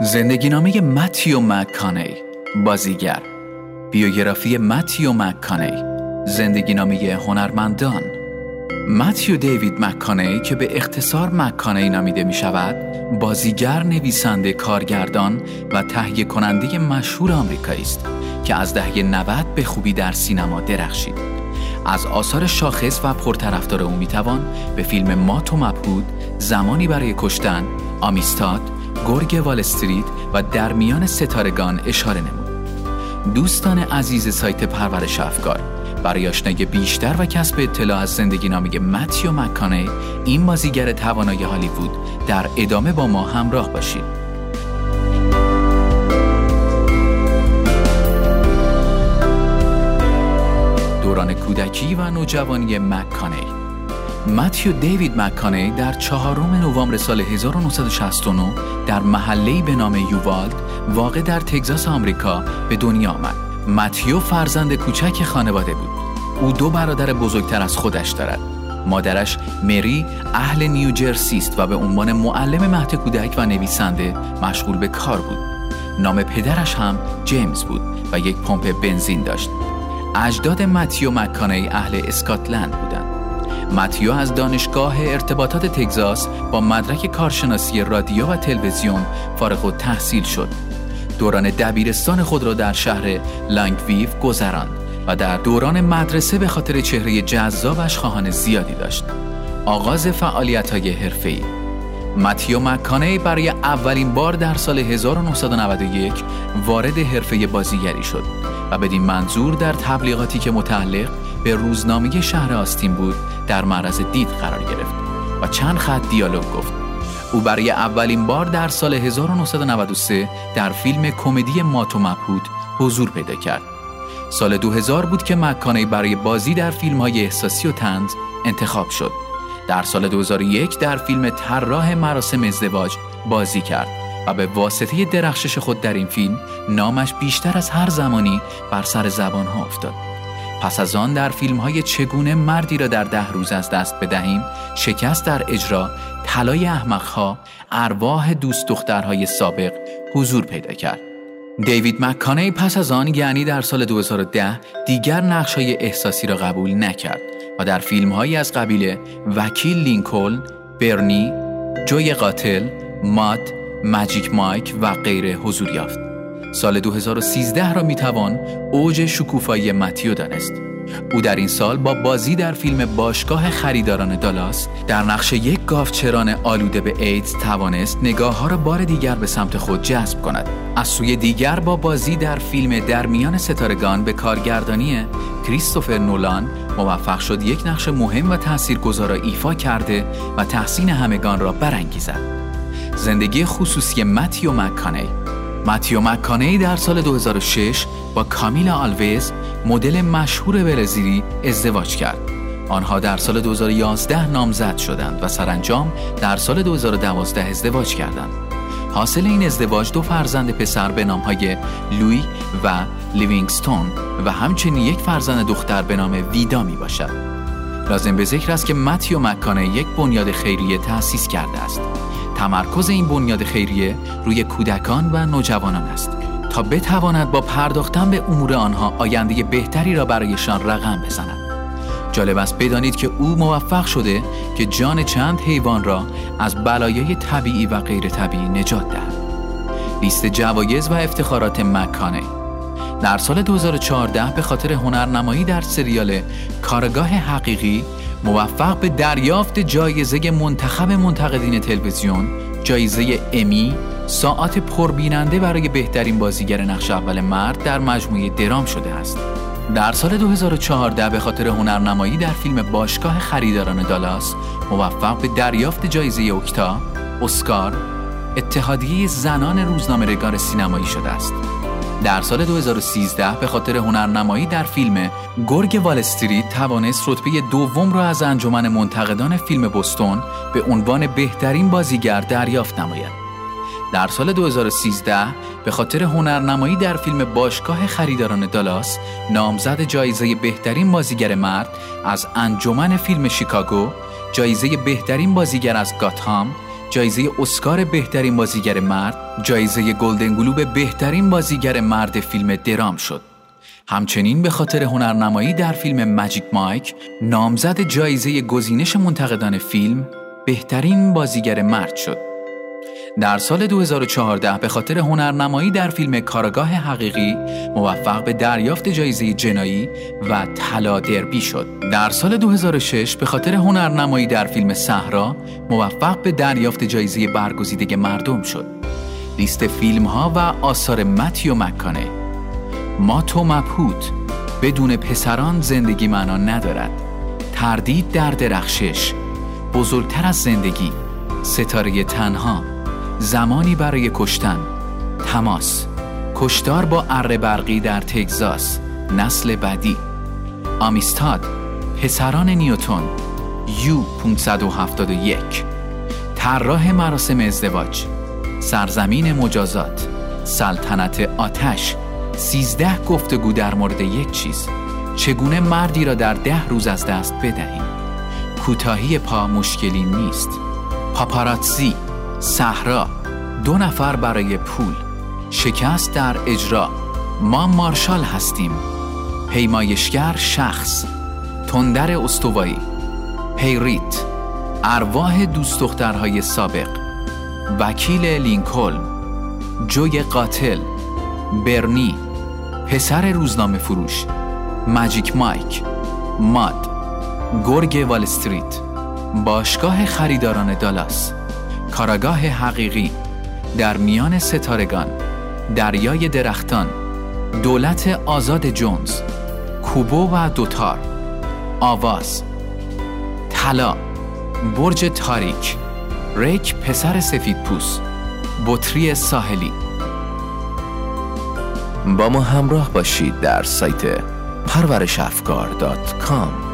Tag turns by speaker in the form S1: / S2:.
S1: زندگی نامه متیو مکانی بازیگر بیوگرافی متیو مکانی زندگی نامه هنرمندان. متیو دیوید مکانی که به اختصار مکانی نامیده می شود بازیگر نویسنده کارگردان و تهیه کننده مشهور آمریکایی است که از دهه 90 به خوبی در سینما درخشید. از آثار شاخص و پرطرفدار او می‌توان به فیلم مات و مبهود زمانی برای کشتن آمیستاد گرگ وال استریت و در میان ستارگان اشاره نمود. دوستان عزیز سایت پرورش افکار برای آشنایی بیشتر و کسب اطلاع از زندگی نامه متیو مکانه این بازیگر توانای هالیوود در ادامه با ما همراه باشید. کودکی و نوجوانی مکانه متیو دیوید مکانی در چهارم نوامبر سال 1969 در محله‌ای به نام یووالد واقع در تگزاس آمریکا به دنیا آمد. متیو فرزند کوچک خانواده بود. او دو برادر بزرگتر از خودش دارد. مادرش مری اهل نیوجرسی است و به عنوان معلم مهد کودک و نویسنده مشغول به کار بود. نام پدرش هم جیمز بود و یک پمپ بنزین داشت. اجداد متیو مکانی اهل اسکاتلند بودند. متیو از دانشگاه ارتباطات تگزاس با مدرک کارشناسی رادیو و تلویزیون فارغ و تحصیل شد. دوران دبیرستان خود را در شهر لانگویو گذراند و در دوران مدرسه به خاطر چهره جذابش خواهان زیادی داشت. آغاز فعالیت های حرفه‌ای متیو مکانه برای اولین بار در سال 1991 وارد حرفه بازیگری شد بدین منظور در تبلیغاتی که متعلق به روزنامه شهر آستین بود در معرض دید قرار گرفت و چند خط دیالوگ گفت. او برای اولین بار در سال 1993 در فیلم کمدی مات و مبهود حضور پیدا کرد. سال 2000 بود که مکانه برای بازی در فیلم های احساسی و تنز انتخاب شد. در سال 2001 در فیلم طراح مراسم ازدواج بازی کرد. و به واسطه درخشش خود در این فیلم نامش بیشتر از هر زمانی بر سر زبان ها افتاد. پس از آن در فیلم های چگونه مردی را در ده روز از دست بدهیم شکست در اجرا طلای احمقها ارواح دوست دخترهای سابق حضور پیدا کرد. دیوید مکانه پس از آن یعنی در سال 2010 دیگر نقش های احساسی را قبول نکرد و در فیلم هایی از قبیل وکیل لینکلن، برنی، جوی قاتل، ماد، ماجیک مایک و غیره حضور یافت. سال 2013 را می‌توان اوج شکوفایی متیو دانست. او در این سال با بازی در فیلم باشگاه خریداران دالاس در نقش یک گاوچران آلوده به ایدز توانست نگاه ها را بار دیگر به سمت خود جذب کند. از سوی دیگر با بازی در فیلم در میان ستارگان به کارگردانی کریستوفر نولان موفق شد یک نقش مهم و تاثیرگذار را ایفا کرده و تحسین همگان را برانگیزد. زندگی خصوصی متیو مکانی متیو مکانی در سال 2006 با کامیلا آلویز مدل مشهور برزیلی ازدواج کرد. آنها در سال 2011 نامزد شدند و سرانجام در سال 2012 ازدواج کردند. حاصل این ازدواج دو فرزند پسر به نامهای لوی و لیوینگستون و همچنین یک فرزند دختر به نام ویدا می باشد. لازم به ذکر است که متیو مکانه یک بنیاد خیریه تأسیس کرده است. تمرکز این بنیاد خیریه روی کودکان و نوجوانان است تا بتواند با پرداختن به امور آنها آینده بهتری را برایشان رقم بزند. جالب است بدانید که او موفق شده که جان چند حیوان را از بلایای طبیعی و غیر طبیعی نجات دهد. لیست جوایز و افتخارات مکانه در سال 2014 به خاطر هنرنمایی در سریال کارگاه حقیقی موفق به دریافت جایزه منتخب منتقدین تلویزیون جایزه امی ساعت پربیننده برای بهترین بازیگر نقش اول مرد در مجموعه درام شده است در سال 2014 به خاطر هنرنمایی در فیلم باشگاه خریداران دالاس موفق به دریافت جایزه اوکتا، اسکار، اتحادیه زنان روزنامه‌نگار سینمایی شده است. در سال 2013 به خاطر هنرنمایی در فیلم گرگ وال استریت توانست رتبه دوم را از انجمن منتقدان فیلم بوستون به عنوان بهترین بازیگر دریافت نماید. در سال 2013 به خاطر هنرنمایی در فیلم باشگاه خریداران دالاس نامزد جایزه بهترین بازیگر مرد از انجمن فیلم شیکاگو، جایزه بهترین بازیگر از گاتهام، جایزه اسکار بهترین بازیگر مرد، جایزه گلدن گلوب بهترین بازیگر مرد فیلم درام شد. همچنین به خاطر هنرنمایی در فیلم ماجیک مایک نامزد جایزه گزینش منتقدان فیلم بهترین بازیگر مرد شد. در سال 2014 به خاطر هنرنمایی در فیلم کارگاه حقیقی موفق به دریافت جایزه جنایی و طلا دربی شد. در سال 2006 به خاطر هنرنمایی در فیلم صحرا موفق به دریافت جایزه برگزیده مردم شد. لیست فیلم ها و آثار متیو مکانه. ما تو مبهوت بدون پسران زندگی معنا ندارد. تردید در درخشش. بزرگتر از زندگی. ستاره تنها. زمانی برای کشتن. تماس. کشتار با اره برقی در تگزاس. نسل بعدی. آمیستاد. پسران نیوتون یو 571 طراح مراسم ازدواج. سرزمین مجازات. سلطنت آتش. سیزده گفتگو در مورد یک چیز. چگونه مردی را در ده روز از دست بدهیم؟ کوتاهی پا مشکلی نیست. پاپاراتزی. صحرا دو نفر برای پول شکست در اجرا. ما مارشال هستیم. پیمایشگر شخص تندر استوایی. پیریت ارواح دوست دخترهای سابق. وکیل لینکلن. جوی قاتل. برنی. پسر روزنامه فروش. ماجیک مایک. ماد. گرگ وال استریت. باشگاه خریداران دالاس. کاراگاه حقیقی در میان ستارگان دریای درختان دولت آزاد جونز کوبو و دوتار. آواز طلا برج تاریک ریک پسر سفید پوس بطری ساحلی. با ما همراه باشید در سایت پرورشافکار.com